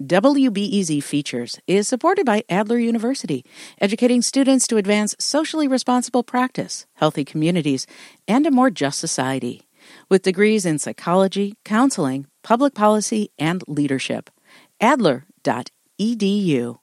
WBEZ Features is supported by Adler University, educating students to advance socially responsible practice, healthy communities, and a more just society. With degrees in psychology, counseling, public policy, and leadership. Adler.edu.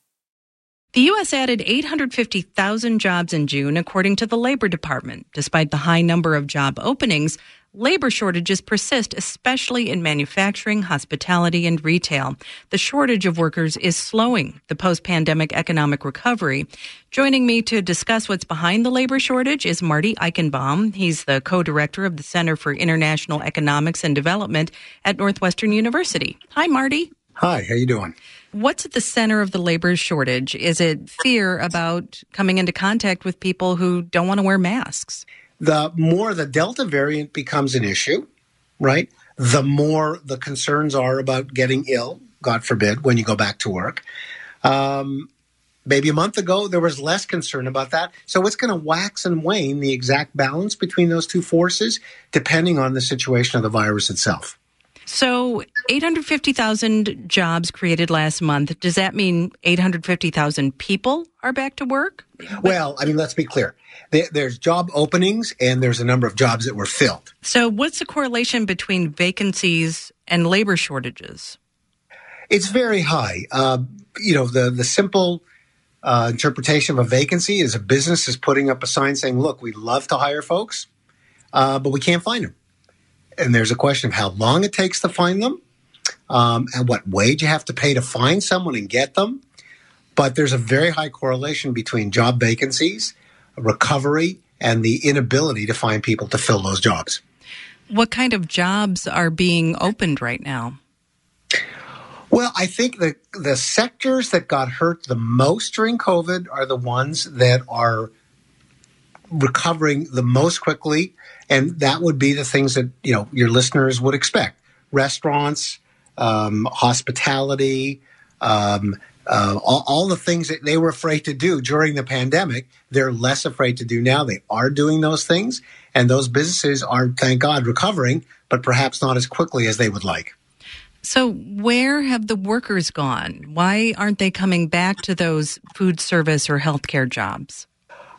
The U.S. added 850,000 jobs in June, according to the Labor Department. Despite the high number of job openings, labor shortages persist, especially in manufacturing, hospitality, and retail. The shortage of workers is slowing the post pandemic economic recovery. Joining me to discuss what's behind the labor shortage is Marty Eichenbaum. He's the co director of the Center for International Economics and Development at Northwestern University. Hi, Marty. Hi, how you doing? What's at the center of the labor shortage? Is it fear about coming into contact with people who don't want to wear masks? The more the Delta variant becomes an issue, right? The more the concerns are about getting ill, God forbid, when you go back to work. Um, maybe a month ago, there was less concern about that. So it's going to wax and wane the exact balance between those two forces, depending on the situation of the virus itself. So, 850,000 jobs created last month. Does that mean 850,000 people are back to work? Well, I mean, let's be clear. There's job openings and there's a number of jobs that were filled. So, what's the correlation between vacancies and labor shortages? It's very high. Uh, you know, the, the simple uh, interpretation of a vacancy is a business is putting up a sign saying, look, we love to hire folks, uh, but we can't find them and there's a question of how long it takes to find them um, and what wage you have to pay to find someone and get them. But there's a very high correlation between job vacancies, recovery, and the inability to find people to fill those jobs. What kind of jobs are being opened right now? Well, I think the the sectors that got hurt the most during COVID are the ones that are recovering the most quickly and that would be the things that you know your listeners would expect: restaurants, um, hospitality, um, uh, all, all, the things that they were afraid to do during the pandemic. They're less afraid to do now. They are doing those things, and those businesses are, thank God, recovering, but perhaps not as quickly as they would like. So, where have the workers gone? Why aren't they coming back to those food service or healthcare jobs?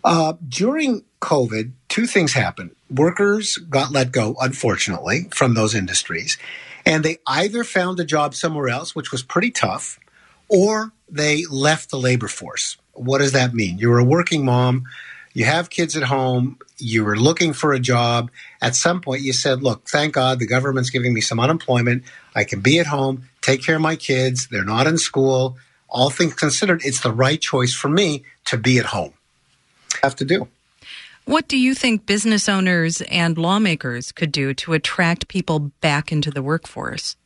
Uh, during COVID, two things happened. Workers got let go, unfortunately, from those industries, and they either found a job somewhere else, which was pretty tough, or they left the labor force. What does that mean? You're a working mom, you have kids at home, you were looking for a job. At some point, you said, Look, thank God the government's giving me some unemployment. I can be at home, take care of my kids. They're not in school. All things considered, it's the right choice for me to be at home. Have to do. What do you think business owners and lawmakers could do to attract people back into the workforce?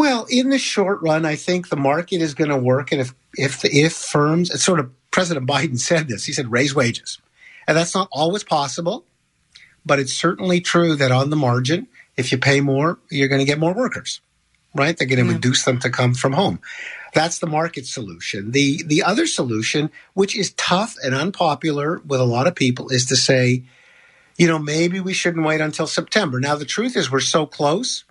Well, in the short run, I think the market is going to work, and if if if firms, it's sort of President Biden said this. He said raise wages, and that's not always possible, but it's certainly true that on the margin, if you pay more, you're going to get more workers, right? They're going to yeah. reduce them to come from home. That's the market solution. The the other solution, which is tough and unpopular with a lot of people, is to say, you know, maybe we shouldn't wait until September. Now the truth is we're so close.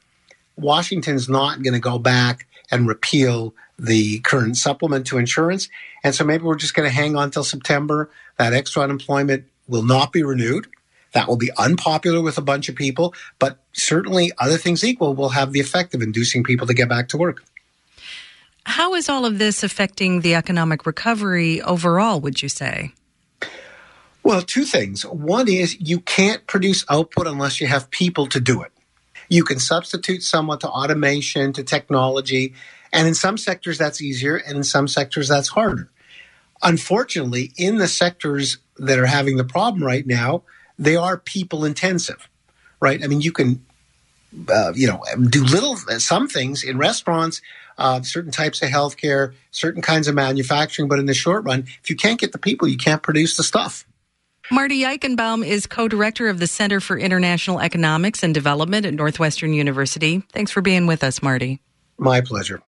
Washington's not going to go back and repeal the current supplement to insurance. And so maybe we're just going to hang on till September. That extra unemployment will not be renewed. That will be unpopular with a bunch of people, but certainly other things equal will have the effect of inducing people to get back to work. How is all of this affecting the economic recovery overall, would you say? Well, two things. One is you can't produce output unless you have people to do it. You can substitute someone to automation, to technology, and in some sectors that's easier, and in some sectors that's harder. Unfortunately, in the sectors that are having the problem right now, they are people intensive, right? I mean, you can, uh, you know, do little, some things in restaurants uh, certain types of healthcare, certain kinds of manufacturing. But in the short run, if you can't get the people, you can't produce the stuff. Marty Eichenbaum is co director of the Center for International Economics and Development at Northwestern University. Thanks for being with us, Marty. My pleasure.